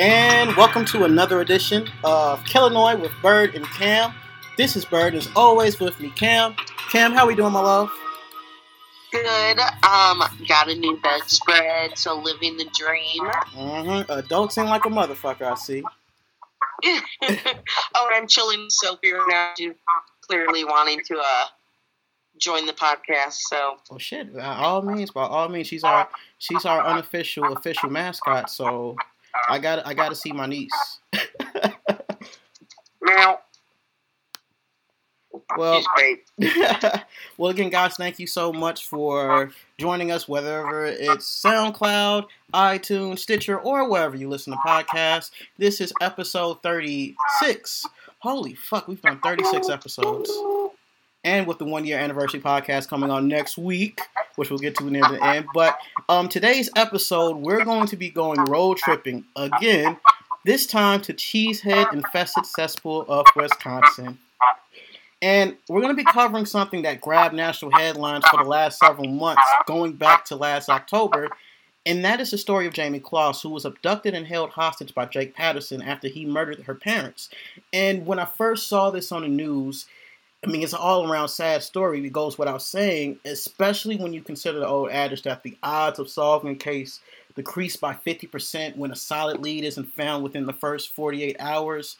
and welcome to another edition of Killinois with Bird and Cam. This is Bird, as always with me, Cam. Cam, how we doing, my love? Good. Um, got a new bedspread, so living the dream. Mm-hmm. Adulting like a motherfucker, I see. oh, and I'm chilling with Sophie right now, clearly wanting to uh join the podcast. So. Oh shit! By all means, by all means, she's our she's our unofficial official mascot. So I got I got to see my niece. now. Well, well, again, guys, thank you so much for joining us, whether it's SoundCloud, iTunes, Stitcher, or wherever you listen to podcasts. This is episode 36. Holy fuck, we've done 36 episodes. And with the one year anniversary podcast coming on next week, which we'll get to near the end. But um, today's episode, we're going to be going road tripping again, this time to Cheesehead infested cesspool of Wisconsin. And we're going to be covering something that grabbed national headlines for the last several months, going back to last October. And that is the story of Jamie Closs, who was abducted and held hostage by Jake Patterson after he murdered her parents. And when I first saw this on the news, I mean, it's an all around sad story. It goes without saying, especially when you consider the old adage that the odds of solving a case decrease by 50% when a solid lead isn't found within the first 48 hours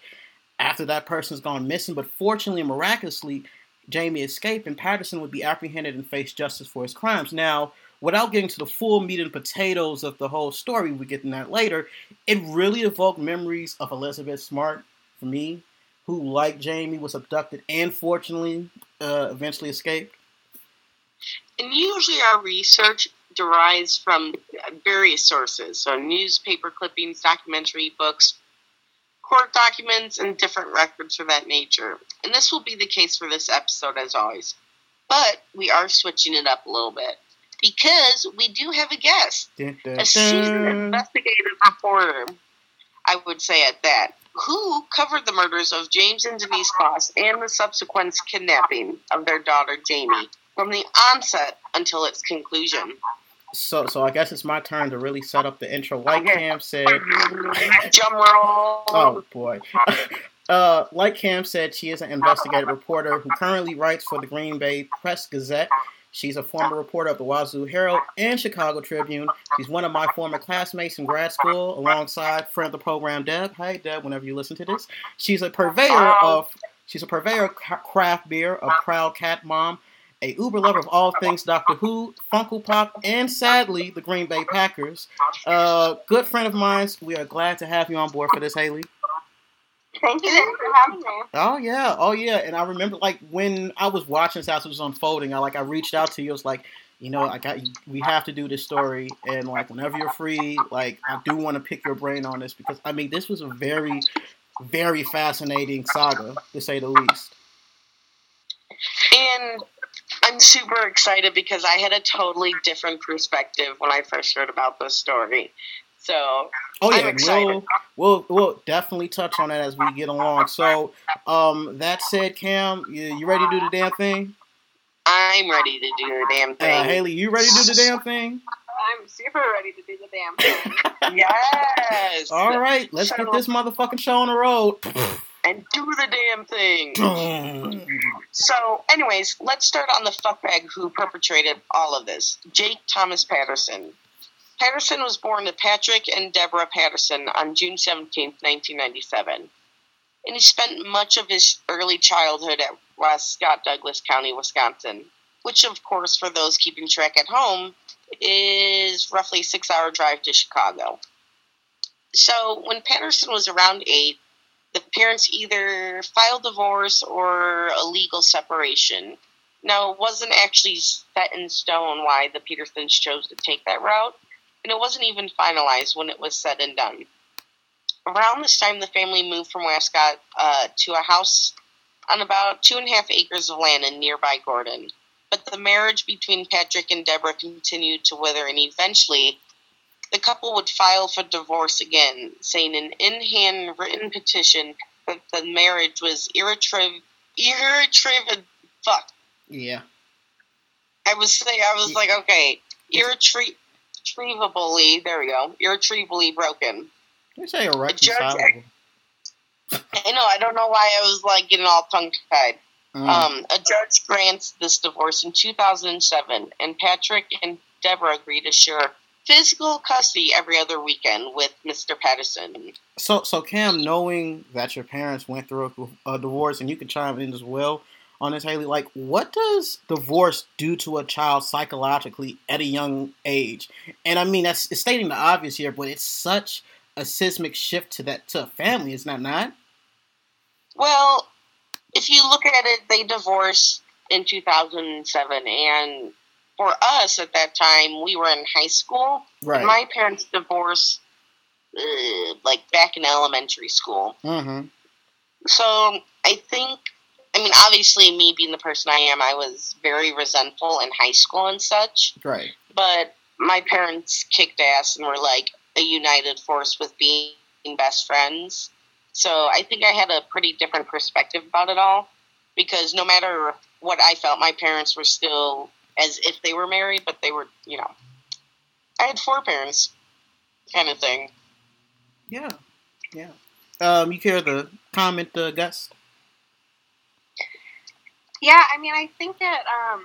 after that person's gone missing. But fortunately, miraculously, Jamie escaped and Patterson would be apprehended and face justice for his crimes. Now, without getting to the full meat and potatoes of the whole story, we get to that later, it really evoked memories of Elizabeth Smart for me, who, like Jamie, was abducted and fortunately uh, eventually escaped. And usually our research derives from various sources, so newspaper clippings, documentary, books, court documents, and different records of that nature. And this will be the case for this episode, as always. But we are switching it up a little bit because we do have a guest, Dun, dun, a seasoned investigative reporter, I would say at that, who covered the murders of James and Denise Closs and the subsequent kidnapping of their daughter Jamie from the onset until its conclusion. So, so I guess it's my turn to really set up the intro. Like. Cam said, Drum roll. Oh boy. Uh, like Cam said, she is an investigative reporter who currently writes for the Green Bay Press Gazette. She's a former reporter of the Wausau Herald and Chicago Tribune. She's one of my former classmates in grad school, alongside friend of the program Deb. Hi Deb, whenever you listen to this. She's a purveyor of she's a purveyor of craft beer, a proud cat mom, a uber lover of all things Doctor Who, Funko Pop, and sadly the Green Bay Packers. Uh, good friend of mine. We are glad to have you on board for this, Haley. Thank you for having me. Oh yeah, oh yeah. And I remember like when I was watching this as it was unfolding, I like I reached out to you. I was like, you know, I got we have to do this story, and like whenever you're free, like I do want to pick your brain on this because I mean this was a very, very fascinating saga to say the least. And I'm super excited because I had a totally different perspective when I first heard about this story. So Oh I'm yeah, excited. we'll we'll we'll definitely touch on that as we get along. So, um, that said, Cam, you, you ready to do the damn thing? I'm ready to do the damn Uh, thing. Haley, you ready to do the damn thing? I'm super ready to do the damn thing. Yes. All right, let's get this motherfucking show on the road. And do the damn thing. So, anyways, let's start on the fuckbag who perpetrated all of this Jake Thomas Patterson. Patterson was born to Patrick and Deborah Patterson on June 17, 1997. And he spent much of his early childhood at Wascott Douglas County, Wisconsin, which, of course, for those keeping track at home, is roughly a six hour drive to Chicago. So, when Patterson was around eight, the parents either filed divorce or a legal separation. Now, it wasn't actually set in stone why the Petersons chose to take that route, and it wasn't even finalized when it was said and done. Around this time, the family moved from Wascott uh, to a house on about two and a half acres of land in nearby Gordon. But the marriage between Patrick and Deborah continued to wither, and eventually, the couple would file for divorce again, saying in in-hand written petition that the marriage was irretrievable. Irretrievable. Fuck. Yeah. I was saying, I was like, okay, irretrie- irretrievably. There we go. Irretrievably broken. You say irreconcilable. I know. I don't know why I was like getting all tongue tied. Mm. Um, a judge grants this divorce in 2007, and Patrick and Deborah agree to share physical custody every other weekend with Mr. Patterson. So, so Cam, knowing that your parents went through a, a divorce, and you can chime in as well on this, Haley. Like, what does divorce do to a child psychologically at a young age? And I mean, that's it's stating the obvious here, but it's such a seismic shift to that to a family. Is that not? Well, if you look at it, they divorced in 2007, and for us at that time, we were in high school. Right. My parents divorced uh, like back in elementary school. mm-hmm. So I think, I mean, obviously, me being the person I am, I was very resentful in high school and such. Right. But my parents kicked ass and were like a united force with being best friends. So I think I had a pretty different perspective about it all because no matter what I felt, my parents were still as if they were married, but they were, you know, I had four parents kind of thing. Yeah. Yeah. Um, you care to comment, uh, Gus? Yeah, I mean, I think it, um,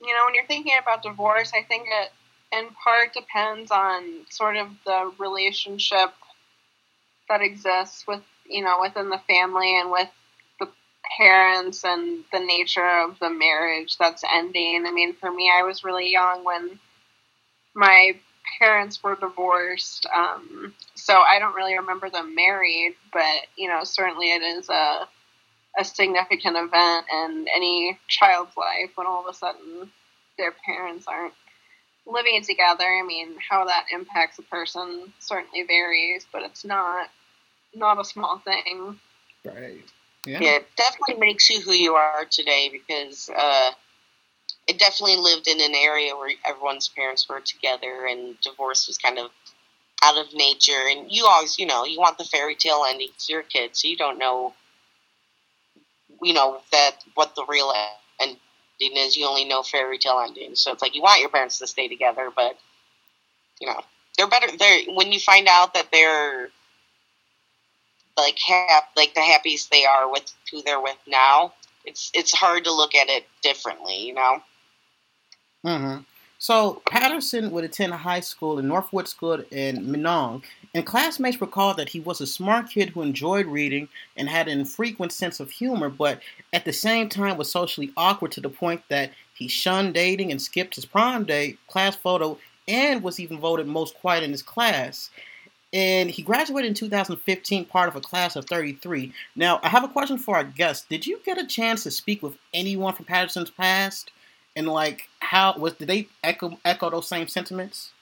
you know, when you're thinking about divorce, I think it in part depends on sort of the relationship that exists with, you know, within the family and with the parents and the nature of the marriage that's ending. I mean, for me, I was really young when my parents were divorced. Um, so I don't really remember them married, but, you know, certainly it is a, a significant event in any child's life when all of a sudden their parents aren't living together. I mean, how that impacts a person certainly varies, but it's not not a small thing. Right. Yeah. Yeah, it definitely makes you who you are today because uh, it definitely lived in an area where everyone's parents were together and divorce was kind of out of nature. And you always, you know, you want the fairy tale ending to your kids, so you don't know, you know, that what the real ending is. You only know fairy tale endings. So it's like you want your parents to stay together, but you know, they're better. They're when you find out that they're like hap- like the happiest they are with who they're with now. It's it's hard to look at it differently, you know. Mm-hmm. So Patterson would attend high school in Northwood School in Minong, and classmates recalled that he was a smart kid who enjoyed reading and had an infrequent sense of humor, but at the same time was socially awkward to the point that he shunned dating and skipped his prom date, class photo, and was even voted most quiet in his class. And he graduated in 2015, part of a class of 33. Now, I have a question for our guest. Did you get a chance to speak with anyone from Patterson's past? and like how was did they echo echo those same sentiments?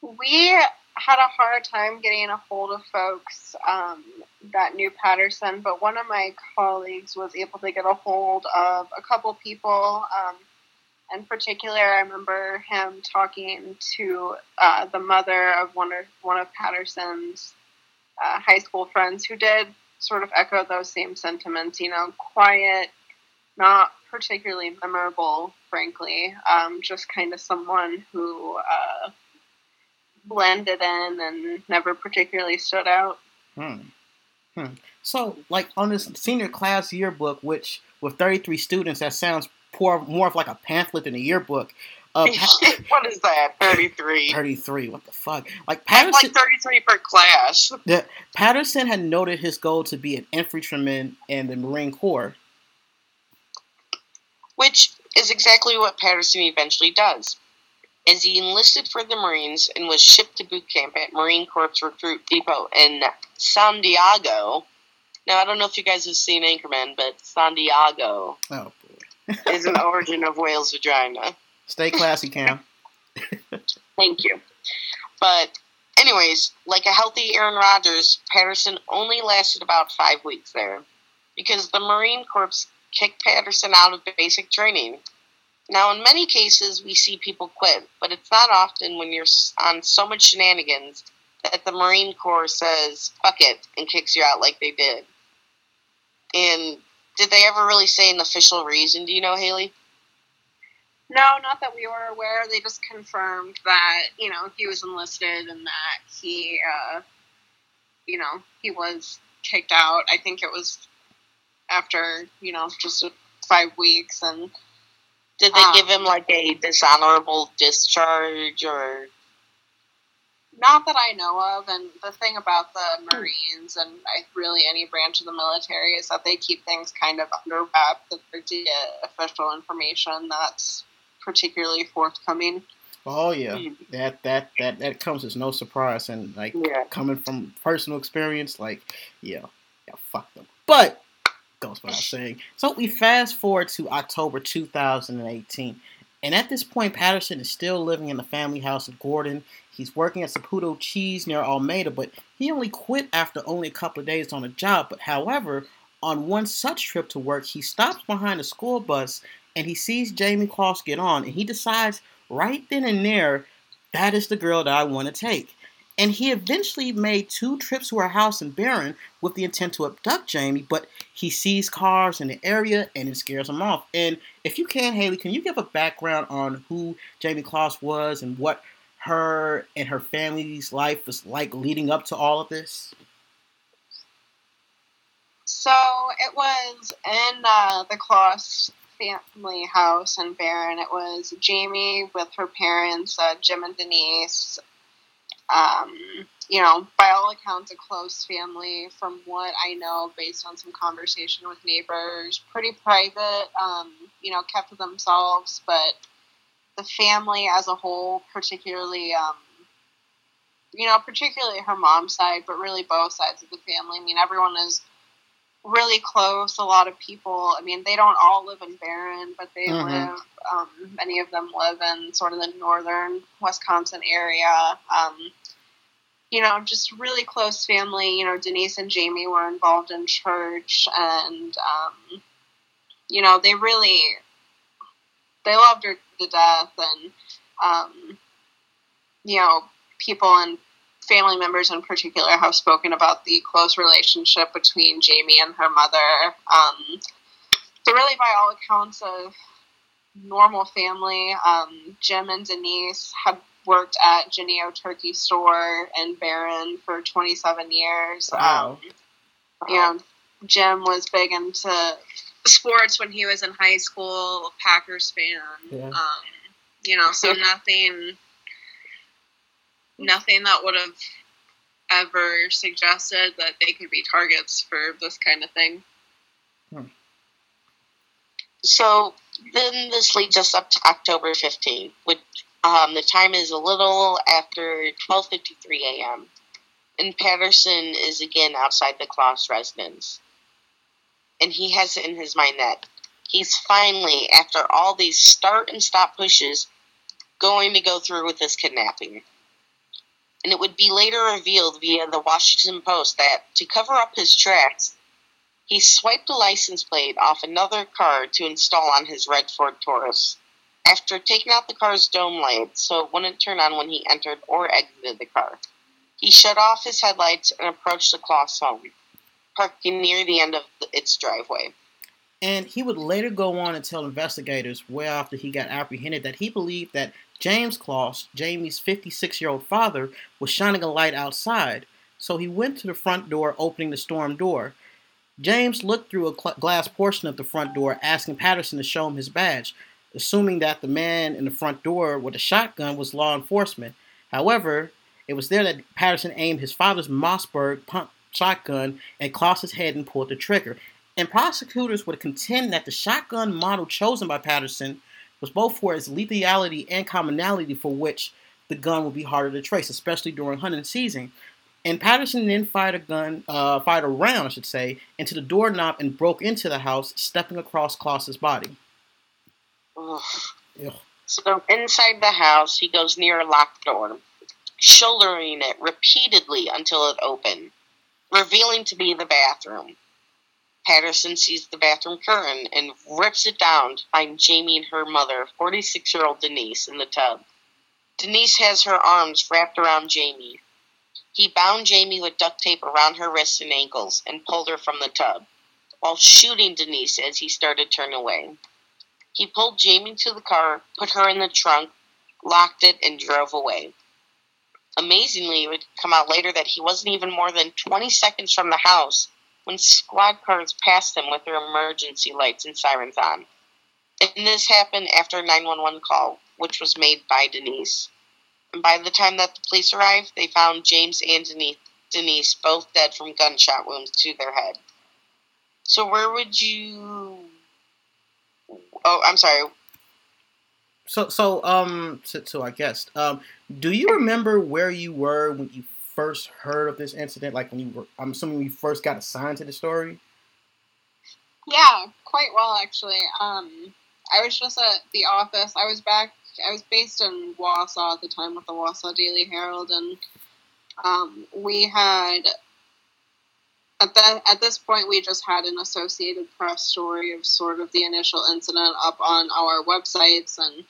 We had a hard time getting a hold of folks um, that knew Patterson, but one of my colleagues was able to get a hold of a couple people. Um, in particular, I remember him talking to uh, the mother of one of one of Patterson's uh, high school friends, who did sort of echo those same sentiments. You know, quiet, not particularly memorable, frankly. Um, just kind of someone who uh, blended in and never particularly stood out. Hmm. Hmm. So, like on this senior class yearbook, which with 33 students, that sounds poor, more of like a pamphlet than a yearbook. Uh, Pa- what is that? Thirty three. 33. What the fuck? Like I have Patterson, like thirty three per class. the, Patterson had noted his goal to be an infantryman in the Marine Corps. which is exactly what Patterson eventually does. As he enlisted for the Marines and was shipped to boot camp at Marine Corps Recruit Depot in San Diego. Now, I don't know if you guys have seen Anchorman, but San Diego Oh is an origin of whale's vagina. Stay classy, Cam. Thank you. But, anyways, like a healthy Aaron Rodgers, Patterson only lasted about five weeks there because the Marine Corps kicked Patterson out of basic training. Now, in many cases, we see people quit, but it's not often when you're on so much shenanigans that the Marine Corps says, fuck it, and kicks you out like they did. And did they ever really say an official reason? Do you know, Haley? No, not that we were aware. They just confirmed that you know he was enlisted and that he uh, you know, he was kicked out. I think it was after, you know, just five weeks. And did they um, give him like a dishonorable discharge or? Not that I know of. And the thing about the Marines and I, really any branch of the military is that they keep things kind of under wrap. That they get official information that's particularly forthcoming. Oh yeah, mm-hmm. that that that that comes as no surprise, and like yeah. coming from personal experience, like yeah, yeah, fuck them. But goes without saying. So we fast forward to October 2018, and at this point, Patterson is still living in the family house of Gordon. He's working at Saputo Cheese near Almena, but he only quit after only a couple of days on the job. But however, on one such trip to work, he stops behind a school bus and he sees Jamie Closs get on, and he decides right then and there that is the girl that I want to take. And he eventually made two trips to her house in Barron with the intent to abduct Jamie, but he sees cars in the area and it scares him off. And if you can, Haley, can you give a background on who Jamie Closs was and what her and her family's life was like leading up to all of this? So it was in uh, the Closs family house in Barron. It was Jamie with her parents, uh, Jim and Denise, um, you know, by all accounts, a close family. From what I know, based on some conversation with neighbors, pretty private. Um, you know, kept to themselves, but the family as a whole, particularly, um, you know, particularly her mom's side, but really both sides of the family. I mean, everyone is really close. A lot of people. I mean, they don't all live in Barron, but they mm-hmm. live. Um, many of them live in sort of the northern Wisconsin area. Um, you know, just really close family. You know, Denise and Jamie were involved in church, and um, you know, they really they loved her to death, and um, you know, people and family members in particular have spoken about the close relationship between Jamie and her mother. Um, so, really, by all accounts, of normal family. Um, Jim and Denise had worked at Jennie-O Turkey Store in Barron for 27 years. Wow. Um, you know, Jim was big into sports when he was in high school, Packers fan. Yeah. Um, you know, so nothing, nothing that would have ever suggested that they could be targets for this kind of thing. Hmm. So then this leads us up to October 15th, which um, the time is a little after 12:53 a.m. and Patterson is again outside the Closs residence. And he has it in his mind that he's finally, after all these start and stop pushes, going to go through with this kidnapping. And it would be later revealed via the Washington Post that to cover up his tracks, he swiped a license plate off another car to install on his red Ford Taurus after taking out the car's dome light so it wouldn't turn on when he entered or exited the car. He shut off his headlights and approached the Closs home, parking near the end of its driveway. And he would later go on and tell investigators, way after he got apprehended, that he believed that James Closs, Jamie's 56 year old father, was shining a light outside. So he went to the front door, opening the storm door. James looked through a glass portion of the front door, asking Patterson to show him his badge assuming that the man in the front door with a shotgun was law enforcement. However, it was there that Patterson aimed his father's Mossberg pump shotgun at Closs's head and pulled the trigger. And prosecutors would contend that the shotgun model chosen by Patterson was both for its lethality and commonality for which the gun would be harder to trace, especially during hunting season. And Patterson then fired a gun, uh, fired a round, I should say, into the doorknob and broke into the house, stepping across Closs's body. So inside the house, he goes near a locked door, shouldering it repeatedly until it opened, revealing to be the bathroom. Patterson sees the bathroom curtain and rips it down to find Jamie and her mother, 46 year old Denise, in the tub. Denise has her arms wrapped around Jamie. He bound Jamie with duct tape around her wrists and ankles and pulled her from the tub, while shooting Denise as he started turning away. He pulled Jamie to the car, put her in the trunk, locked it, and drove away. Amazingly, it would come out later that he wasn't even more than 20 seconds from the house when squad cars passed him with their emergency lights and sirens on. And this happened after a 911 call, which was made by Denise. And by the time that the police arrived, they found James and Denise, Denise both dead from gunshot wounds to their head. So where would you? Oh, I'm sorry. So, so, um, so, to our guest, um, do you remember where you were when you first heard of this incident? Like when you were, I'm assuming you first got assigned to the story. Yeah, quite well actually. Um, I was just at the office. I was back. I was based in Wausau at the time with the Wausau Daily Herald, and um, we had at that at this point we just had an Associated Press story of sort of the initial incident up on our websites, and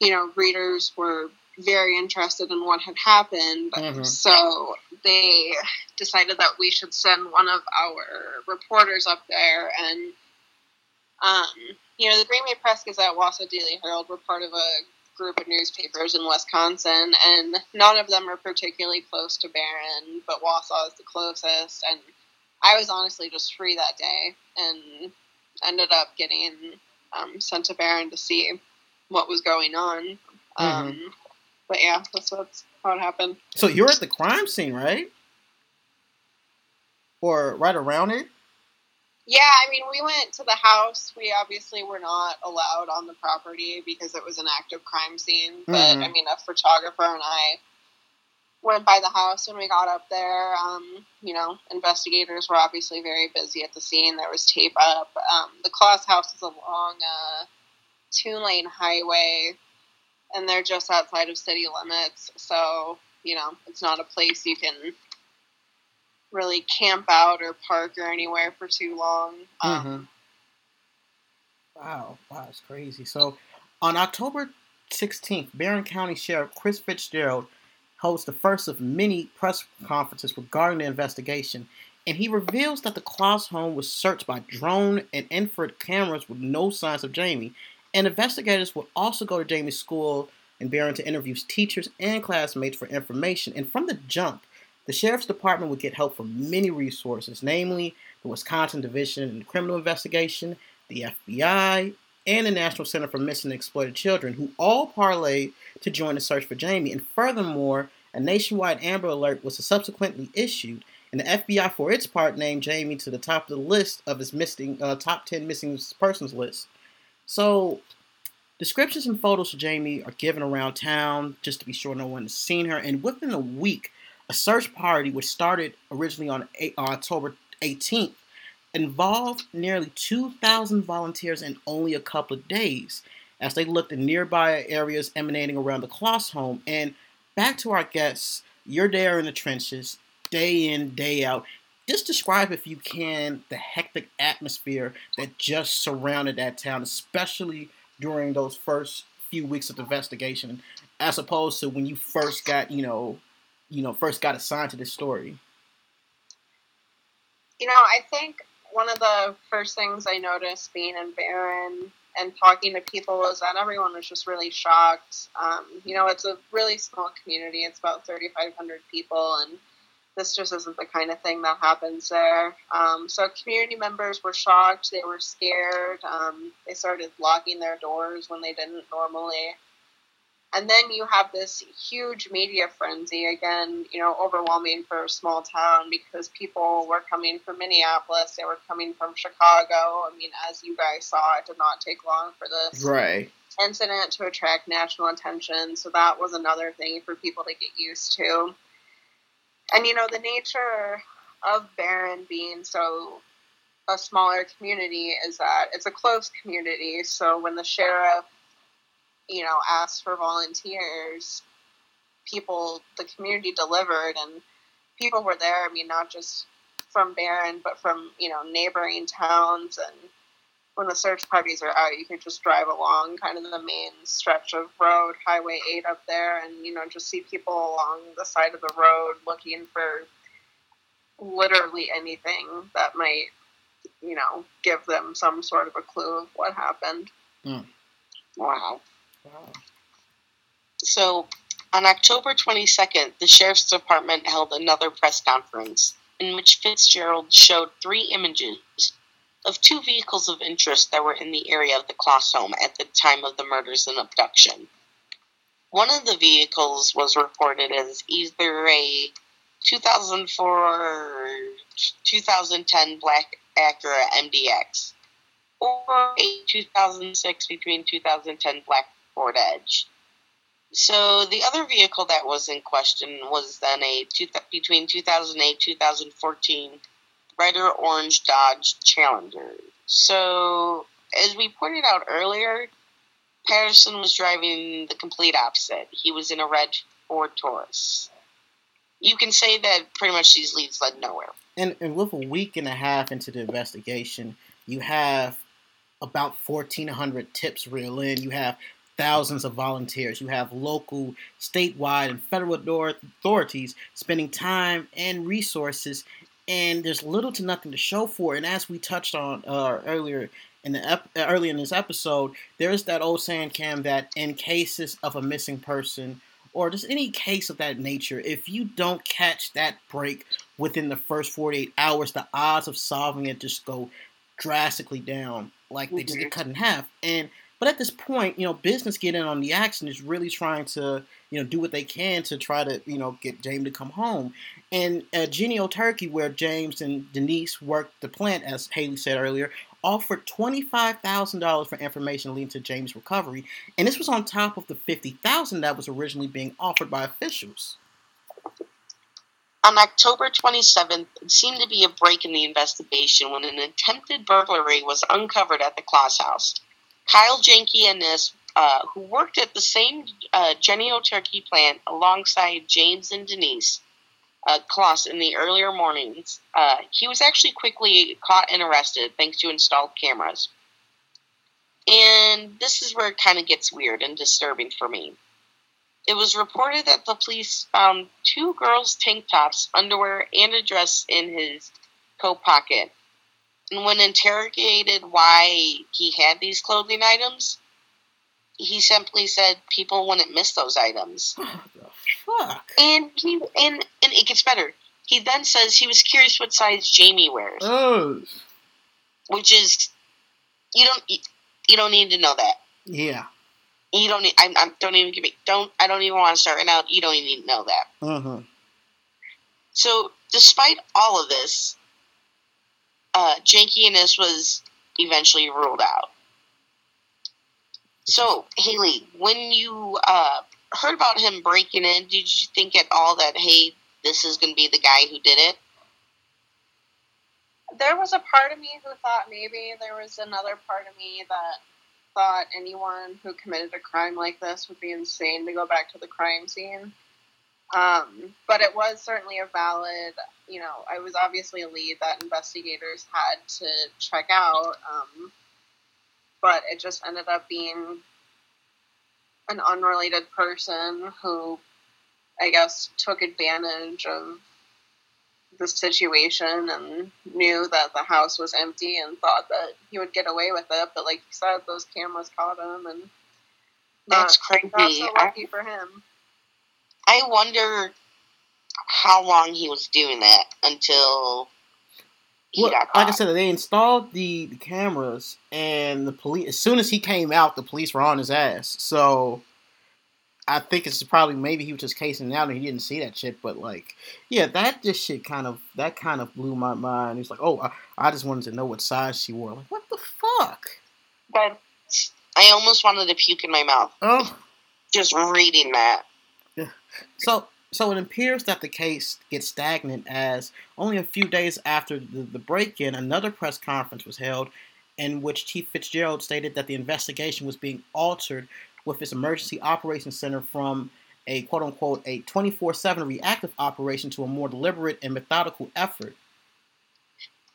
you know readers were very interested in what had happened. Mhm. So they decided that we should send one of our reporters up there and um, you know, the Green Bay Press Gazette, Wausau Daily Herald were part of a group of newspapers in Wisconsin, and none of them are particularly close to Barron, but Wausau is the closest. And I was honestly just free that day and ended up getting um, sent to Barron to see what was going on. Um, but yeah, that's what's how it happened. So you're at the crime scene, right? Or right around it? Yeah, I mean, we went to the house. We obviously were not allowed on the property because it was an active crime scene. But Mhm. I mean, a photographer and I went by the house when we got up there. Um, you know, investigators were obviously very busy at the scene. There was tape up. Um, the Closs house is along a two lane highway, and they're just outside of city limits. So, you know, it's not a place you can really camp out or park or anywhere for too long. Um, Mhm. Wow, wow, it's crazy. So, on October 16th, Barron County Sheriff Chris Fitzgerald holds the first of many press conferences regarding the investigation, and he reveals that the Closs home was searched by drone and infrared cameras with no signs of Jamie, and investigators would also go to Jamie's school in Barron to interview teachers and classmates for information. And from the jump, the sheriff's department would get help from many resources, namely the Wisconsin Division of Criminal Investigation, the FBI, and the National Center for Missing and Exploited Children, who all parlayed to join the search for Jamie. And furthermore, a nationwide Amber Alert was subsequently issued, and the FBI, for its part, named Jamie to the top of the list of its missing uh, top 10 missing persons list. So, descriptions and photos of Jamie are given around town just to be sure no one has seen her. And within a week, a search party, which started originally on uh, October 18th, involved nearly 2,000 volunteers in only a couple of days as they looked in nearby areas emanating around the Closs home. And back to our guests, you're there in the trenches, day in, day out. Just describe, if you can, the hectic atmosphere that just surrounded that town, especially during those first few weeks of the investigation, as opposed to when you first got, you know, you know, first got assigned to this story. You know, I think one of the first things I noticed being in Barron and talking to people was that everyone was just really shocked. Um, you know, it's a really small community. It's about 3,500 people, and this just isn't the kind of thing that happens there. Um, so community members were shocked. They were scared. Um, they started locking their doors when they didn't normally. And then you have this huge media frenzy again, you know, overwhelming for a small town because people were coming from Minneapolis, they were coming from Chicago. I mean, as you guys saw, it did not take long for this Right. incident to attract national attention. So that was another thing for people to get used to. And you know, the nature of Barron being so a smaller community is that it's a close community. So when the sheriff, you know, asked for volunteers, people, the community delivered, and people were there. I mean, not just from Barron, but from you know neighboring towns and when the search parties are out, you can just drive along kind of the main stretch of road, Highway 8 up there, and, you know, just see people along the side of the road looking for literally anything that might, you know, give them some sort of a clue of what happened. Hmm. Wow. Wow. So, On October 22nd, the Sheriff's Department held another press conference in which Fitzgerald showed three images of two vehicles of interest that were in the area of the Closs home at the time of the murders and abduction. One of the vehicles was reported as either a 2004 2010 black Acura MDX or a 2006 between 2010 black Ford Edge. So the other vehicle that was in question was then a two, between 2008 2014 red or orange Dodge Challenger. So as we pointed out earlier, Patterson was driving the complete opposite. He was in a red Ford Taurus. You can say that pretty much these leads led nowhere. And, and with a week and a half into the investigation, you have about 1,400 tips reel in. You have thousands of volunteers. You have local, statewide, and federal authorities spending time and resources, and there's little to nothing to show for. It. And as we touched on uh, earlier in the ep- early in this episode, there is that old saying, Cam, that in cases of a missing person or just any case of that nature, if you don't catch that break within the first 48 hours, the odds of solving it just go drastically down. Like they just get cut in half. And but at this point, you know, business getting on the action is really trying to, you know, do what they can to try to, you know, get James to come home. And uh, Jenny Turkey, where James and Denise worked the plant, as Haley said earlier, offered $25,000 for information leading to James' recovery. And this was on top of the 50,000 that was originally being offered by officials. On October 27th, it seemed to be a break in the investigation when an attempted burglary was uncovered at the Closs house. Kyle Janke and this, uh, who worked at the same uh, Jennie-O Turkey plant alongside James and Denise uh, Closs in the earlier mornings, uh, he was actually quickly caught and arrested thanks to installed cameras. And this is where it kind of gets weird and disturbing for me. It was reported that the police found two girls' tank tops, underwear, and a dress in his coat pocket when interrogated why he had these clothing items, he simply said people wouldn't miss those items. fuck? And he and and it gets better. He then says he was curious what size Jamie wears. Oh. Which is you don't you don't need to know that. Yeah. You don't need. I, I don't even give me. Don't. I don't even want to start right now. You don't even need to know that. Uh-huh. So, despite all of this, uh, jankiness was eventually ruled out. So, Haley, when you uh, heard about him breaking in, did you think at all that, hey, this is going to be the guy who did it? There was a part of me who thought maybe there was another part of me that thought anyone who committed a crime like this would be insane to go back to the crime scene. Um, but it was certainly a valid, you know, I was obviously a lead that investigators had to check out. Um, but it just ended up being an unrelated person who, I guess, took advantage of the situation and knew that the house was empty and thought that he would get away with it. But like you said, those cameras caught him, and that's crazy. Not so lucky I, for him. I wonder how long he was doing that until he well, got caught. Like I said, they installed the, the cameras, and the police. As soon as he came out, the police were on his ass. So I think it's probably maybe he was just casing out and he didn't see that shit. But like, yeah, that just shit kind of that kind of blew my mind. He's like, oh, I, I just wanted to know what size she wore. Like, what the fuck? But I almost wanted to puke in my mouth. Oh, just reading that. So, so it appears that the case gets stagnant as only a few days after the, the break in, another press conference was held in which Chief Fitzgerald stated that the investigation was being altered with its emergency operations center from a quote unquote a 24 7 reactive operation to a more deliberate and methodical effort.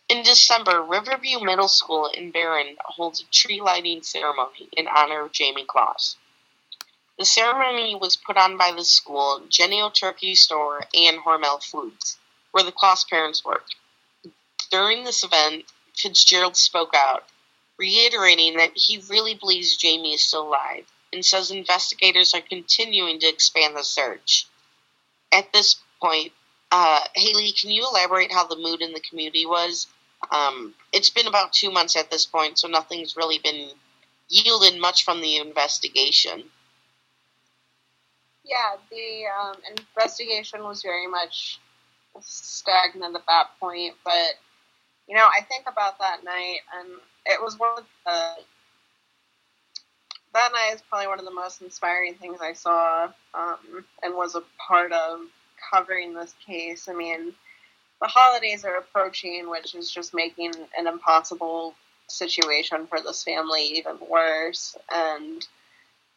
In December, Riverview Middle School in Barron holds a tree lighting ceremony in honor of Jamie Closs. The ceremony was put on by the school, Jennie-O Turkey Store, and Hormel Foods, where the Closs parents worked. During this event, Fitzgerald spoke out, reiterating that he really believes Jamie is still alive and says investigators are continuing to expand the search. At this point, uh, Haley, can you elaborate how the mood in the community was? Um, it's been about two months at this point, so nothing's really been yielded much from the investigation. Yeah, the um, investigation was very much stagnant at that point, but you know, I think about that night, and it was one of the that night is probably one of the most inspiring things I saw um, and was a part of covering this case. I mean, the holidays are approaching, which is just making an impossible situation for this family even worse. And,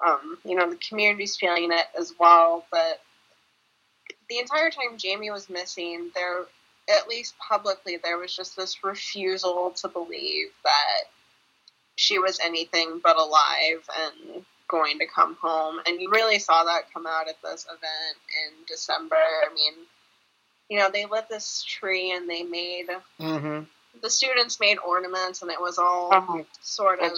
um, you know, the community's feeling it as well. But the entire time Jamie was missing, there, at least publicly, there was just this refusal to believe that she was anything but alive and going to come home. And you really saw that come out at this event in December. I mean, you know, they lit this tree and they made Mm-hmm. the students made ornaments, and it was all Oh, sort of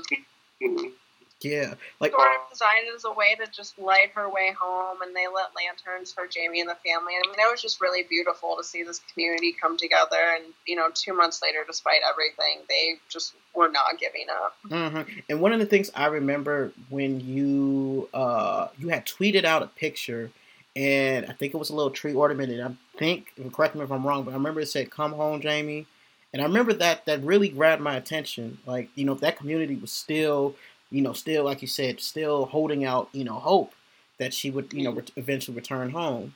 Yeah, like sort of designed as a way to just light her way home. And they lit lanterns for Jamie and the family. I mean, it was just really beautiful to see this community come together. And you know, two months later, despite everything, they just were not giving up. hmm And one of the things I remember when you uh, you had tweeted out a picture, and I think it was a little tree ornament, and I think, and correct me if I'm wrong, but I remember it said "Come home, Jamie," and I remember that that really grabbed my attention. Like you know, that community was still, you know, still like you said, still holding out, you know, hope that she would, you know, ret- eventually return home.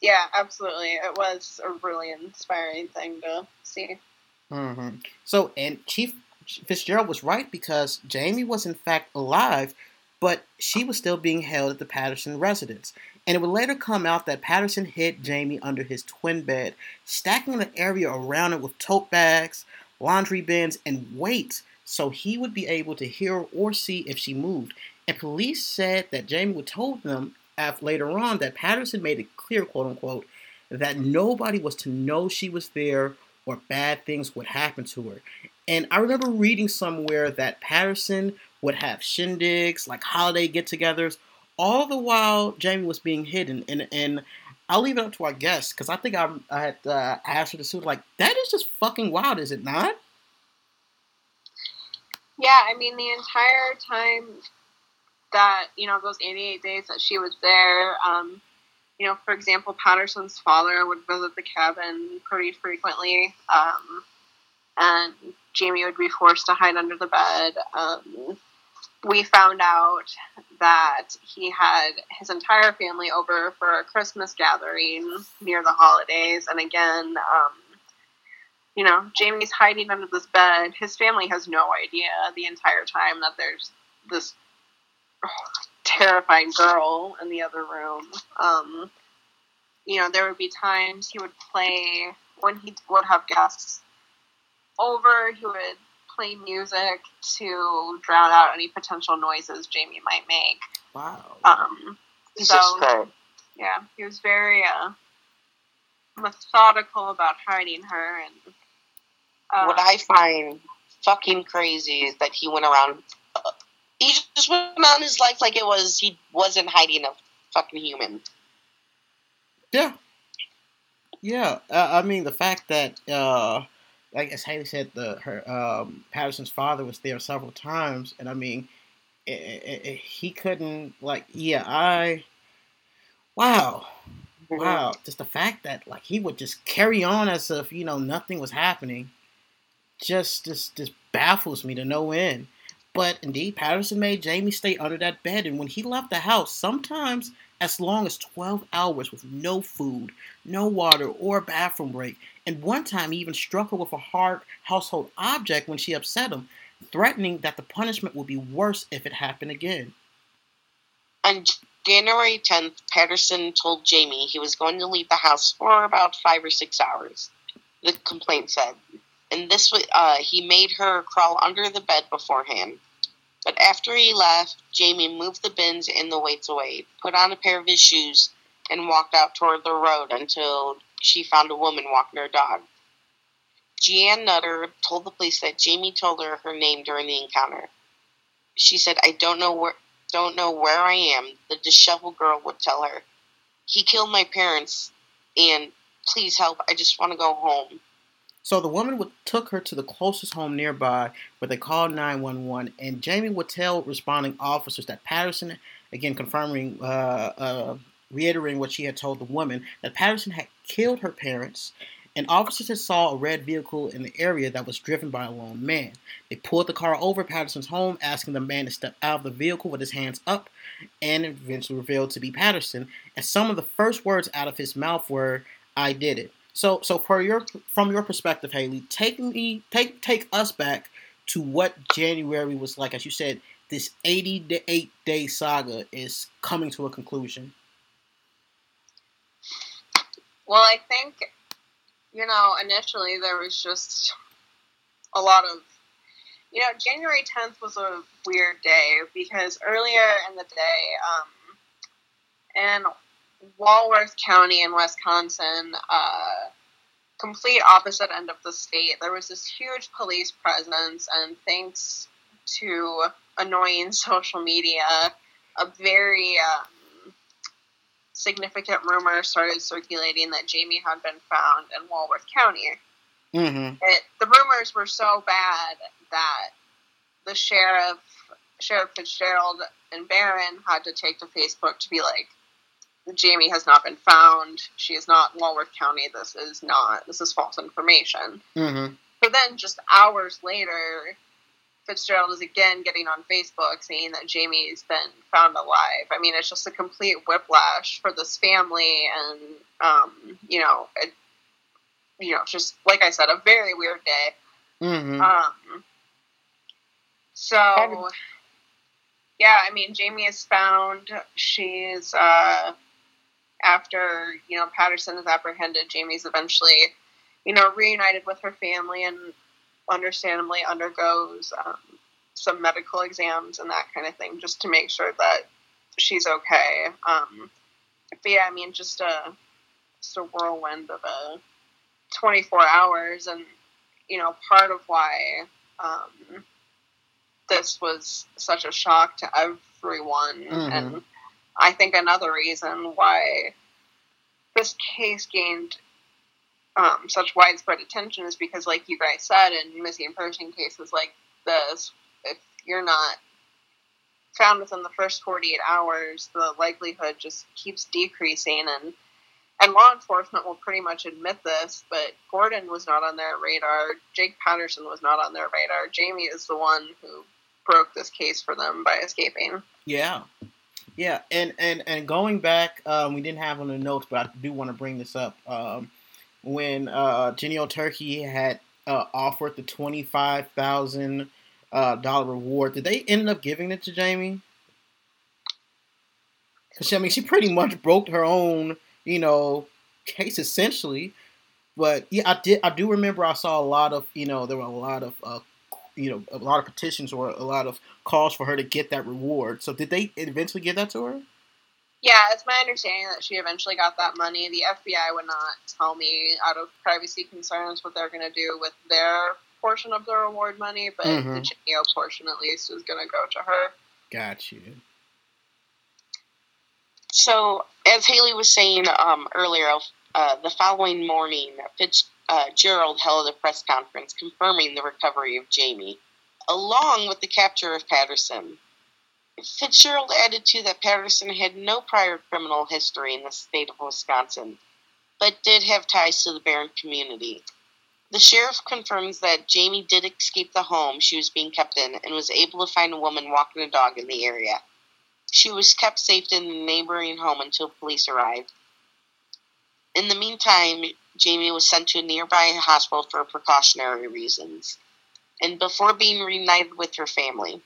Yeah, absolutely. It was a really inspiring thing to see. hmm So, and Chief Fitzgerald was right because Jamie was in fact alive, but she was still being held at the Patterson residence. And it would later come out that Patterson hid Jamie under his twin bed, stacking the area around it with tote bags, laundry bins, and weights so he would be able to hear or see if she moved. And police said that Jamie would told them later on that Patterson made it clear, quote unquote, that nobody was to know she was there or bad things would happen to her. And I remember reading somewhere that Patterson would have shindigs, like holiday get togethers, all the while Jamie was being hidden. And, and I'll leave it up to our guests because I think I, I had uh, asked her to suit, like, that is just fucking wild, is it not? Yeah, I mean, the entire time that, you know, those 88 days that she was there, um, you know, for example, Patterson's father would visit the cabin pretty frequently, um, and Jamie would be forced to hide under the bed. Um, we found out that he had his entire family over for a Christmas gathering near the holidays, and again, um, you know, Jamie's hiding under this bed. His family has no idea the entire time that there's this terrifying girl in the other room. Um, you know, there would be times he would play when he would have guests over. He would play music to drown out any potential noises Jamie might make. Wow. Um, so yeah, he was very uh, methodical about hiding her and. Uh, what I find fucking crazy is that he went around. Uh, he just went around his life like it was he wasn't hiding a fucking human. Yeah. Yeah. Uh, I mean, the fact that, uh, like as Haley said, the her um, Patterson's father was there several times, and I mean, i i i he couldn't like. Yeah, I. Wow. Wow. Just the fact that like he would just carry on as if you know nothing was happening, just just just baffles me to no end. But indeed, Patterson made Jamie stay under that bed, and when he left the house, sometimes as long as 12 hours with no food, no water, or bathroom break. And one time he even struck her with a hard household object when she upset him, threatening that the punishment would be worse if it happened again. On January 10th, Patterson told Jamie he was going to leave the house for about five or six hours. The complaint said, and this was uh, he made her crawl under the bed beforehand. But after he left, Jamie moved the bins and the weights away, put on a pair of his shoes, and walked out toward the road until she found a woman walking her dog. Jeanne Nutter told the police that Jamie told her her name during the encounter. She said, "I don't know where." don't know where I am, the disheveled girl would tell her. He killed my parents, and please help. I just want to go home. So the woman would, took her to the closest home nearby where they called 911, and Jamie would tell responding officers that Patterson, again confirming, uh, uh, reiterating what she had told the woman, that Patterson had killed her parents, and officers had saw a red vehicle in the area that was driven by a lone man. They pulled the car over Patterson's home, asking the man to step out of the vehicle with his hands up, and eventually revealed to be Patterson. And some of the first words out of his mouth were, "I did it." So, so for your from your perspective, Haley, take me take take us back to what January was like. As you said, this eighty-eight day saga is coming to a conclusion. Well, I think you know initially there was just a lot of you know January tenth was a weird day because earlier in the day, um, in Walworth County in Wisconsin, uh, complete opposite end of the state, there was this huge police presence, and thanks to annoying social media, a very um, significant rumor started circulating that Jamie had been found in Walworth County. Mm-hmm. It, the rumors were so bad that the sheriff, Sheriff Fitzgerald and Barron had to take to Facebook to be like, Jamie has not been found. She is not in Walworth County. This is not. This is false information. Mm-hmm. But then, just hours later, Fitzgerald is again getting on Facebook saying that Jamie's been found alive. I mean, it's just a complete whiplash for this family, and um, you know, it, you know, just like I said, a very weird day. Mm-hmm. Um, so, yeah, I mean, Jamie is found. She's uh, after you know Patterson is apprehended. Jamie's eventually, you know, reunited with her family and understandably undergoes um, some medical exams and that kind of thing just to make sure that she's okay. Um, but yeah, I mean, just a just a whirlwind of a 24 hours, and you know, part of why um, this was such a shock to everyone, Mhm. and I think another reason why this case gained um, such widespread attention is because, like you guys said, in missing person cases like this, if you're not found within the first 48 hours, the likelihood just keeps decreasing, and and law enforcement will pretty much admit this. But Gordon was not on their radar. Jake Patterson was not on their radar. Jamie is the one who broke this case for them by escaping. Yeah, yeah, and and and going back, um, we didn't have on the notes, but I do want to bring this up. Um, when uh, Jennie-O Turkey had uh, offered the twenty five thousand uh, dollar reward, did they end up giving it to Jamie? Because I mean, she pretty much broke her own, you know, case essentially. But yeah, I did. I do remember I saw a lot of, you know, there were a lot of, uh, you know, a lot of petitions or a lot of calls for her to get that reward. So did they eventually give that to her? Yeah, it's my understanding that she eventually got that money. The FBI would not tell me out of privacy concerns what they're going to do with their portion of the reward money, but Mhm. the Jennie-O portion at least is going to go to her. Got you. So, as Haley was saying um, earlier, uh, the following morning, Uh, Fitzgerald held a press conference confirming the recovery of Jamie, along with the capture of Patterson. Fitzgerald added to that Patterson had no prior criminal history in the state of Wisconsin, but did have ties to the Barron community. The sheriff confirms that Jamie did escape the home she was being kept in and was able to find a woman walking a dog in the area. She was kept safe in the neighboring home until police arrived. In the meantime, Jamie was sent to a nearby hospital for precautionary reasons, and before being reunited with her family.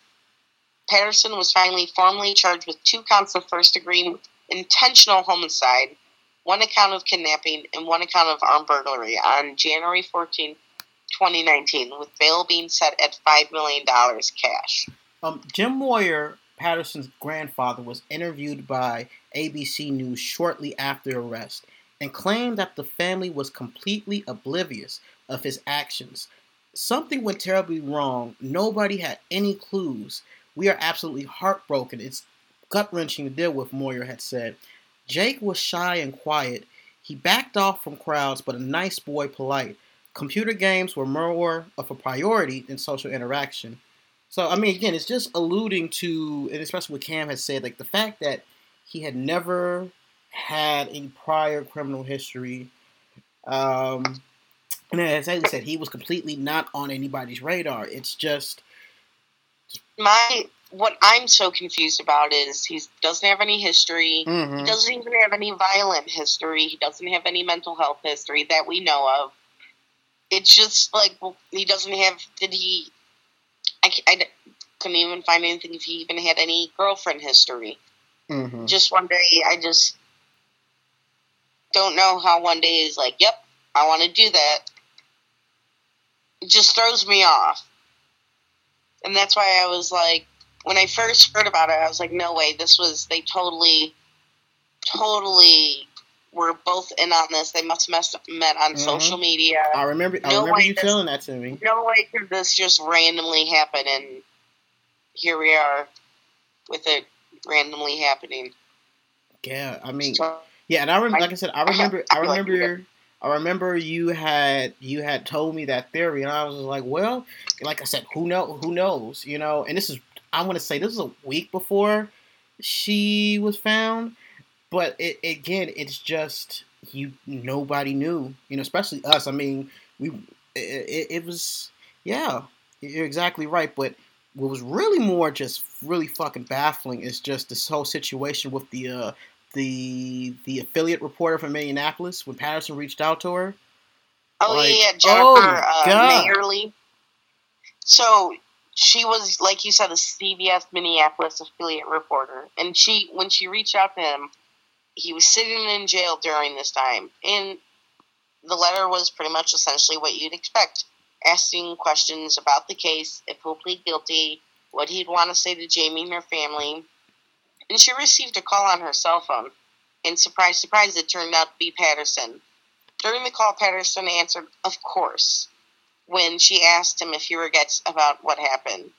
Patterson was finally formally charged with two counts of first degree intentional homicide, one account of kidnapping, and one account of armed burglary on January 14, 2019, with bail being set at $5 million cash. Um, Jim Moyer, Patterson's grandfather, was interviewed by ABC News shortly after arrest and claimed that the family was completely oblivious of his actions. Something went terribly wrong. Nobody had any clues. We are absolutely heartbroken. It's gut wrenching to deal with, Moyer had said. Jake was shy and quiet. He backed off from crowds, but a nice boy, polite. Computer games were more of a priority than social interaction. So, I mean, again, it's just alluding to, and especially what Cam has said, like the fact that he had never had a prior criminal history. Um, and as I said, he was completely not on anybody's radar. It's just my what I'm so confused about is he doesn't have any history. mhm. He doesn't even have any violent history. He doesn't have any mental health history that we know of. It's just like well, he doesn't have. Did he? I couldn't even find anything if he even had any girlfriend history. Mhm. Just one day, I just don't know how one day is like, yep, I want to do that. It just throws me off. And that's why I was like, when I first heard about it, I was like, no way, this was, they totally, totally were both in on this. They must have met on Mhm. social media. I remember. I No remember you this- telling that to me. No way could this just randomly happen, and here we are with it randomly happening. Yeah, I mean, So, yeah, and I remember, like I said, I remember, I I feel like remember, I remember you had you had told me that theory, and I was like, well, like I said, who know, who knows, you know? And this is, I want to say, this is a week before she was found, but it again, it's just you. Nobody knew, you know, especially us. I mean, we, it, it was, yeah, you're exactly right, but. What was really more just really fucking baffling is just this whole situation with the uh, the the affiliate reporter from Minneapolis when Patterson reached out to her. oh Like, yeah, oh Jennifer my uh, Mayerle. So she was, like you said, a CBS Minneapolis affiliate reporter, and she when she reached out to him, he was sitting in jail during this time, and the letter was pretty much essentially what you'd expect, asking questions about the case, if he'll plead guilty, what he'd want to say to Jamie and her family. And she received a call on her cell phone. And surprise, surprise, it turned out to be Patterson. During the call, Patterson answered, Of course, when she asked him if he regrets about what happened.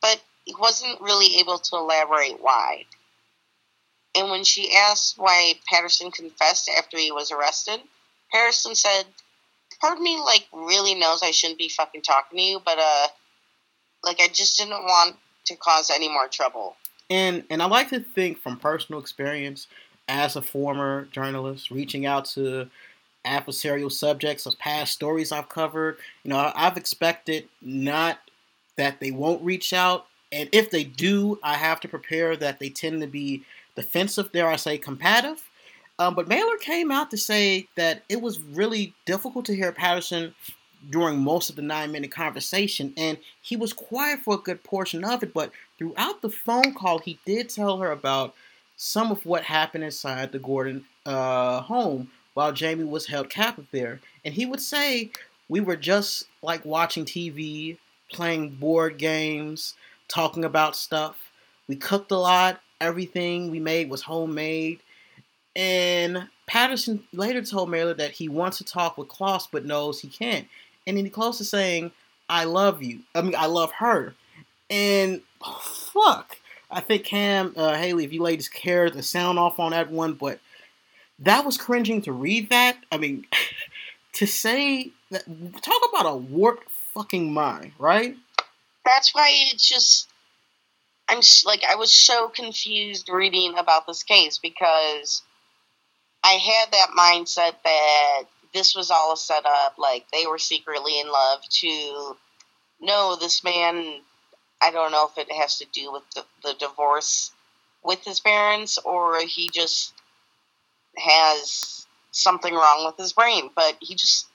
But he wasn't really able to elaborate why. And when she asked why Patterson confessed after he was arrested, Patterson said, Part of me, like, really knows I shouldn't be fucking talking to you, but, uh, like, I just didn't want to cause any more trouble. And and I like to think from personal experience as a former journalist reaching out to adversarial subjects of past stories I've covered, you know, I've expected not that they won't reach out and if they do, I have to prepare that they tend to be defensive, dare I say combative. Um, but Mayerle came out to say that it was really difficult to hear Patterson during most of the nine minute conversation, and he was quiet for a good portion of it. But throughout the phone call, he did tell her about some of what happened inside the Gordon uh, home while Jamie was held captive there. And he would say, We were just like watching TV, playing board games, talking about stuff. We cooked a lot, everything we made was homemade. And Patterson later told Mayerle that he wants to talk with Closs but knows he can't. And then Closs is saying, I love you. I mean, I love her. And oh, fuck. I think Cam, uh, Haley, if you ladies care to sound off on that one, but that was cringing to read that. I mean, to say that, talk about a warped fucking mind, right? That's why it's just, I'm s- like, I was so confused reading about this case because I had that mindset that this was all a setup, like they were secretly in love to no, this man, I don't know if it has to do with the, the divorce with his parents or he just has something wrong with his brain, but he just,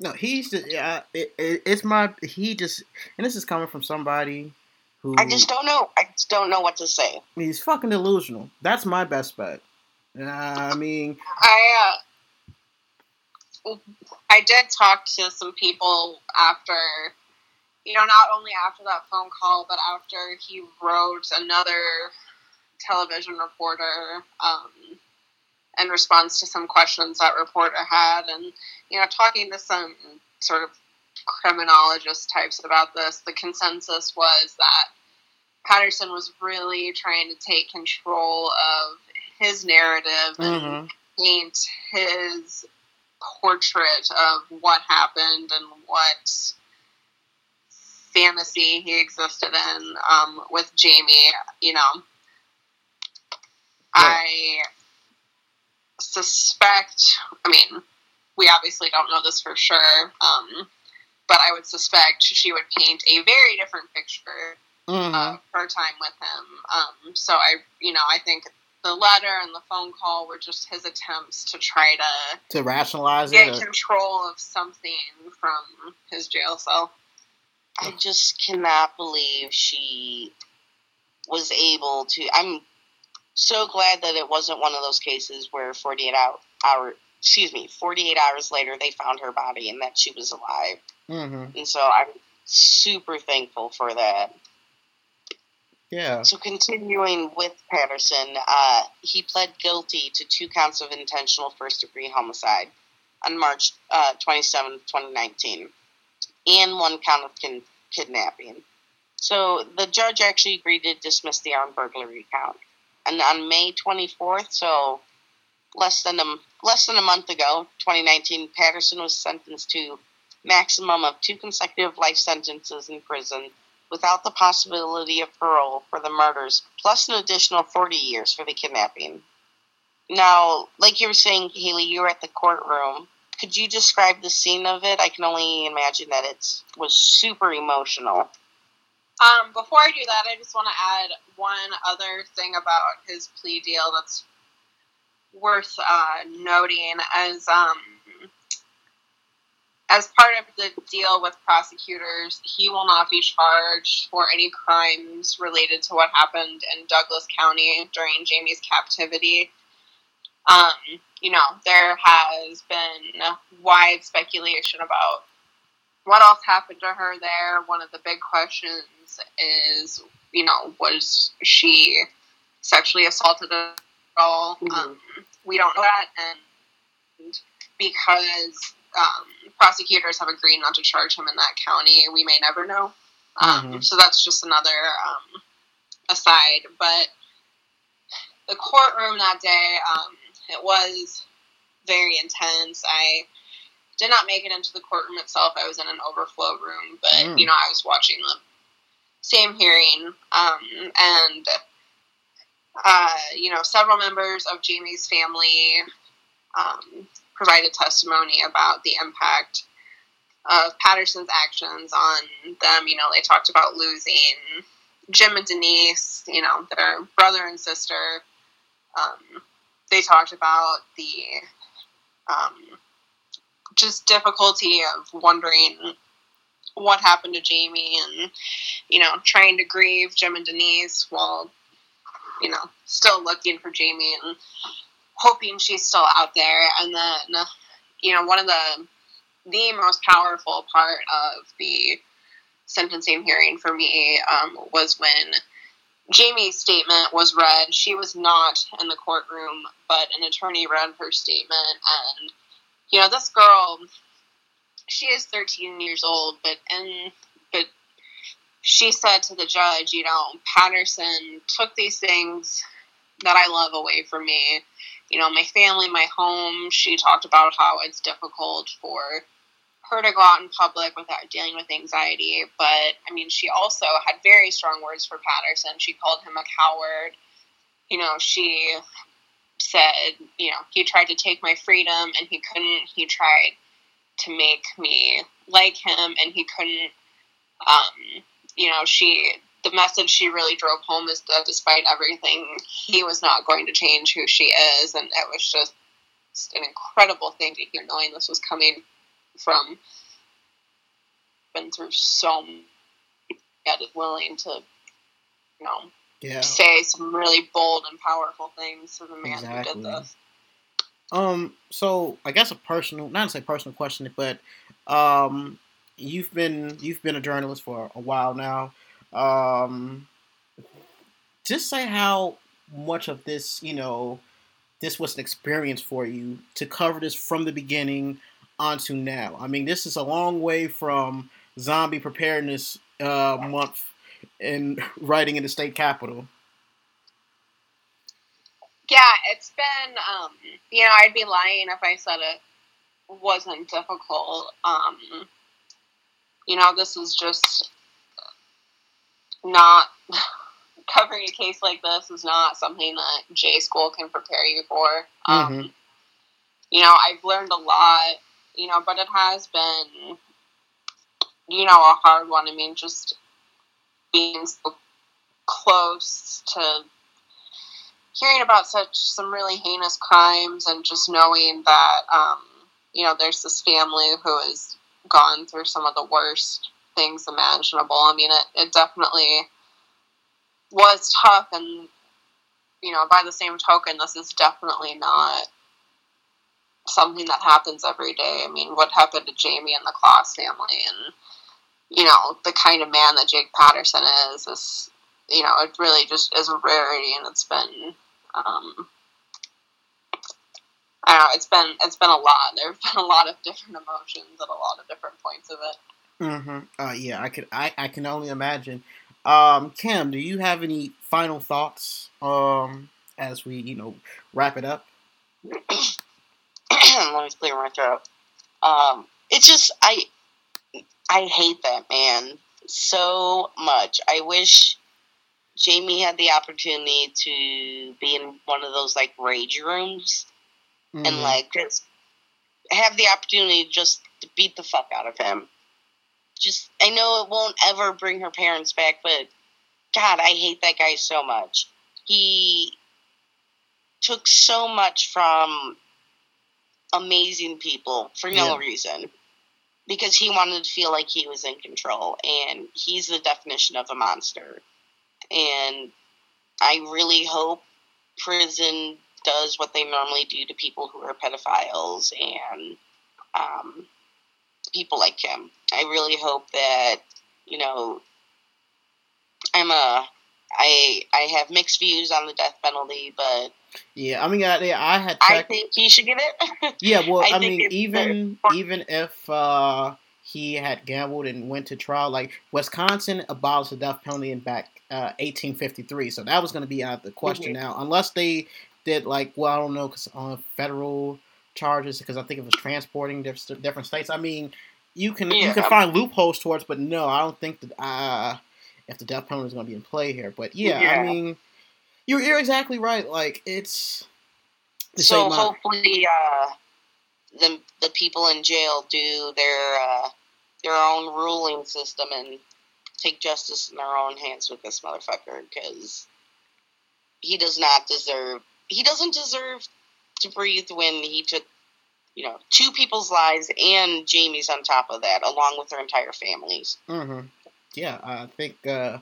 No, he's just, yeah, it, it, it's my, he just, and this is coming from somebody who, I just don't know. I just don't know what to say. he's fucking delusional. That's my best bet. Uh, I mean, I uh, I did talk to some people after, you know, not only after that phone call, but after he wrote another television reporter um, in response to some questions that reporter had, and you know, talking to some sort of criminologist types about this. The consensus was that Patterson was really trying to take control of his narrative and Mm-hmm. paint his portrait of what happened and what fantasy he existed in um, with Jamie. You know, I suspect. I mean, we obviously don't know this for sure, um, but I would suspect she would paint a very different picture Mm-hmm. of her time with him. Um, so I, you know, I think the letter and the phone call were just his attempts to try to to rationalize get it. or- control of something from his jail cell. I just cannot believe she was able to. I'm so glad that it wasn't one of those cases where 48 hour, hour excuse me, 48 hours later they found her body and that she was alive. Mhm. And so I'm super thankful for that. Yeah. So continuing with Patterson, uh, he pled guilty to two counts of intentional first degree homicide on March uh, 27, 2019, and one count of kin- kidnapping. So the judge actually agreed to dismiss the armed burglary count. And on May 24th, so less than a less than a month ago, 2019, Patterson was sentenced to maximum of two consecutive life sentences in prison without the possibility of parole for the murders, plus an additional 40 years for the kidnapping. Now, like you were saying, Haley, you were at the courtroom. Could you describe the scene of it? I can only imagine that it was super emotional. Um, before I do that, I just want to add one other thing about his plea deal that's worth uh, noting as um, as part of the deal with prosecutors, he will not be charged for any crimes related to what happened in Douglas County during Jamie's captivity. Um, you know, there has been wide speculation about what else happened to her there. One of the big questions is, you know, was she sexually assaulted at all? Mhm. Um, we don't know that, and because um, prosecutors have agreed not to charge him in that county, we may never know. Um, Mhm. So that's just another um, aside. But the courtroom that day, um, it was very intense. I did not make it into the courtroom itself. I was in an overflow room, but Mm. you know, I was watching the same hearing, um, and uh, you know, several members of Jamie's family um, provided testimony about the impact of Patterson's actions on them. You know, they talked about losing Jim and Denise, you know, their brother and sister. Um, they talked about the um, just difficulty of wondering what happened to Jamie and, you know, trying to grieve Jim and Denise while, you know, still looking for Jamie and hoping she's still out there. And then, you know, one of the the most powerful part of the sentencing hearing for me um, was when Jamie's statement was read. She was not in the courtroom, but an attorney read her statement. And, you know, this girl, she is 13 years old, but, and, but she said to the judge, you know, Patterson took these things that I love away from me. You know, my family, my home. She talked about how it's difficult for her to go out in public without dealing with anxiety. But I mean, she also had very strong words for Patterson. She called him a coward. You know, she said, you know, he tried to take my freedom and he couldn't. He tried to make me like him and he couldn't. Um, you know, she the message she really drove home is that despite everything, he was not going to change who she is, and it was just an incredible thing to hear, knowing this was coming from been through so yet is willing to, you know, Yeah. say some really bold and powerful things to the man who did this. Um. So I guess a personal, not to say personal question, but um, you've been you've been a journalist for a while now. Um, just say how much of this, you know, this was an experience for you to cover this from the beginning onto now. I mean, this is a long way from Zombie Preparedness uh, Month and writing in the state capitol. Yeah, it's been, um, you know, I'd be lying if I said it wasn't difficult. Um, you know, this is just not covering a case like this is not something that J school can prepare you for. Um, Mhm. You know, I've learned a lot, you know, but it has been, you know, a hard one. I mean, just being so close to hearing about such some really heinous crimes and just knowing that, um, you know, there's this family who has gone through some of the worst things imaginable. I mean, it, it definitely was tough and you know by the same token this is definitely not something that happens every day i mean what happened to jamie and the Closs family and you know the kind of man that jake patterson is is you know it really just is a rarity and it's been um I don't know. It's been it's been a lot. There have been a lot of different emotions at a lot of different points of it. Mm-hmm. Uh, yeah, I could. I, I can only imagine. Um, Cam, do you have any final thoughts? Um, as we you know wrap it up. Let me clear my throat. Um, it's just I I hate that man so much. I wish Jamie had the opportunity to be in one of those like rage rooms and Mhm. like just have the opportunity just to beat the fuck out of him. Just I know it won't ever bring her parents back, but God, I hate that guy so much. He took so much from amazing people for no Yeah. reason. Because he wanted to feel like he was in control and he's the definition of a monster. And I really hope prison does what they normally do to people who are pedophiles and um, people like him. I really hope that you know I'm a I I have mixed views on the death penalty, but yeah, I mean, I, I had I think he should get it. yeah, well, I I, mean, even even if uh, he had gambled and went to trial, like Wisconsin abolished the death penalty in back uh, 1853, so that was going to be out of the question Mhm. now, unless they did like, well, I don't know, because on federal charges, because I think it was transporting diff- different states. I mean, you can you can Yeah. find loopholes towards, but no, I don't think that uh, if the death penalty is going to be in play here. But yeah, I mean, you're you're exactly right. Like it's. so ain't hopefully, uh, the the people in jail do their uh, their own ruling system and take justice in their own hands with this motherfucker because he does not deserve. He doesn't deserve to breathe when he took, you know, two people's lives and Jamie's on top of that, along with their entire families. hmm Yeah, I think uh,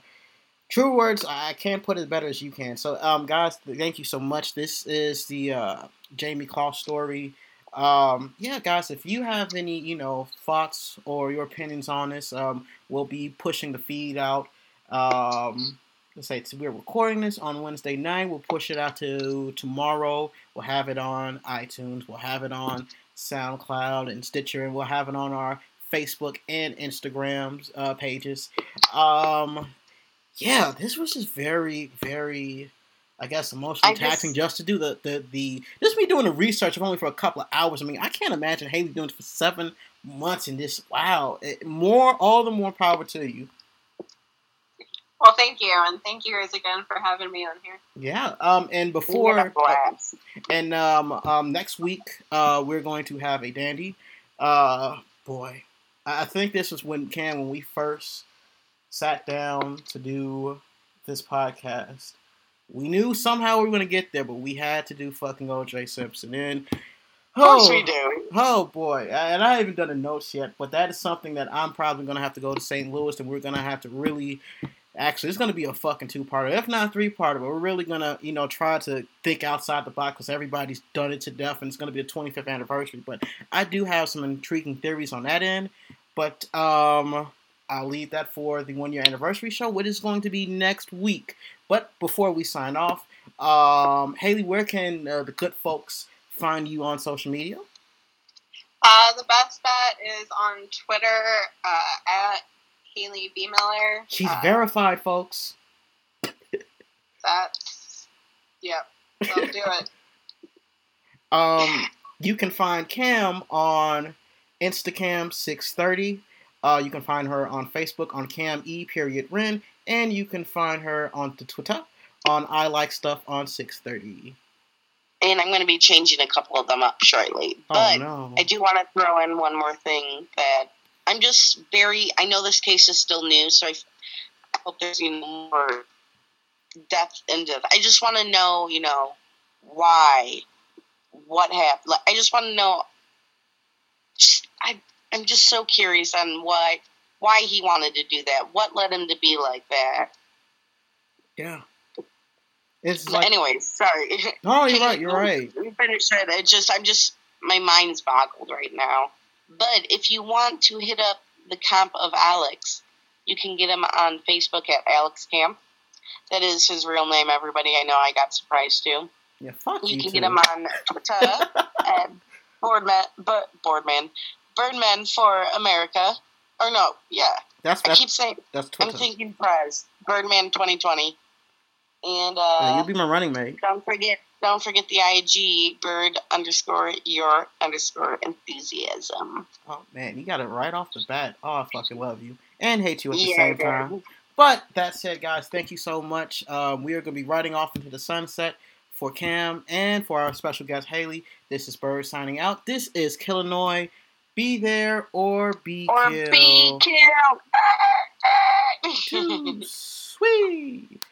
true words. I can't put it better as you can. So, um, guys, thank you so much. This is the uh, Jamie Closs story. Um, yeah, guys, if you have any, you know, thoughts or your opinions on this, um, we'll be pushing the feed out. Um, let's say we're recording this on Wednesday night. We'll push it out to tomorrow. We'll have it on iTunes. We'll have it on SoundCloud and Stitcher, and we'll have it on our Facebook and Instagrams uh, pages. Um, yeah, this was just very, very, I guess, emotionally I taxing just to do the, the the just me doing the research only for a couple of hours. I mean, I can't imagine Haley doing it for seven months and this. Wow, it, more, all the more power to you. Well, thank you, and thank you guys again for having me on here. Yeah. Um, and We had a before. And um, um, next week, uh, we're going to have a dandy. Uh, boy, I think this was when Cam, when we first sat down to do this podcast. We knew somehow we were going to get there, but we had to do fucking OJ Simpson. And Of course oh, we do. oh boy, and I haven't done the notes yet, but that is something that I'm probably going to have to go to St. Louis, and we're going to have to really Actually, it's going to be a fucking two-parter, if not three-parter. But we're really going to, you know, try to think outside the box because everybody's done it to death, and it's going to be the 25th anniversary. But I do have some intriguing theories on that end. But um, I'll leave that for the one-year anniversary show, which is going to be next week. But before we sign off, um, Haley, where can uh, the good folks find you on social media? Uh, the best bet is on Twitter uh, at Haley B. Miller. She's Uh, verified, folks. That's yep. Don't do it. Um, you can find Cam on Instacam630. Uh, you can find her on Facebook on Cam E period Ren, and you can find her on the Twitter on I Like Stuff on 630. And I'm going to be changing a couple of them up shortly. Oh But no! I do want to throw in one more thing that I'm just very. I know this case is still new, so I, f- I hope there's even more depth into it. I just want to know, you know, why, what happened. Like, I just want to know. I I'm just so curious on why why he wanted to do that. What led him to be like that? Yeah. It's like anyways, sorry. no, you're right. You're right. We finished it. It just I'm just my mind's boggled right now. But if you want to hit up the camp of Alex, you can get him on Facebook at Alex Camp. That is his real name. Everybody, I know I got surprised too. Yeah, fuck you, You can too. get him on Twitter at Boardman, but Boardman, Birdman for America. Or no, yeah, That's I keep saying that's I'm thinking prize Birdman 2020, and uh, Yeah, you'll be my running mate. don't forget, don't forget the IG bird underscore your underscore enthusiasm. Oh man, you got it right off the bat. Oh, I fucking love you and hate you at the Yeah, same time. But that said, guys, thank you so much. Um, we are going to be riding off into the sunset for Cam and for our special guest Haley. This is Bird signing out. This is Killinois. Be there or be Or killed. be killed. Too sweet.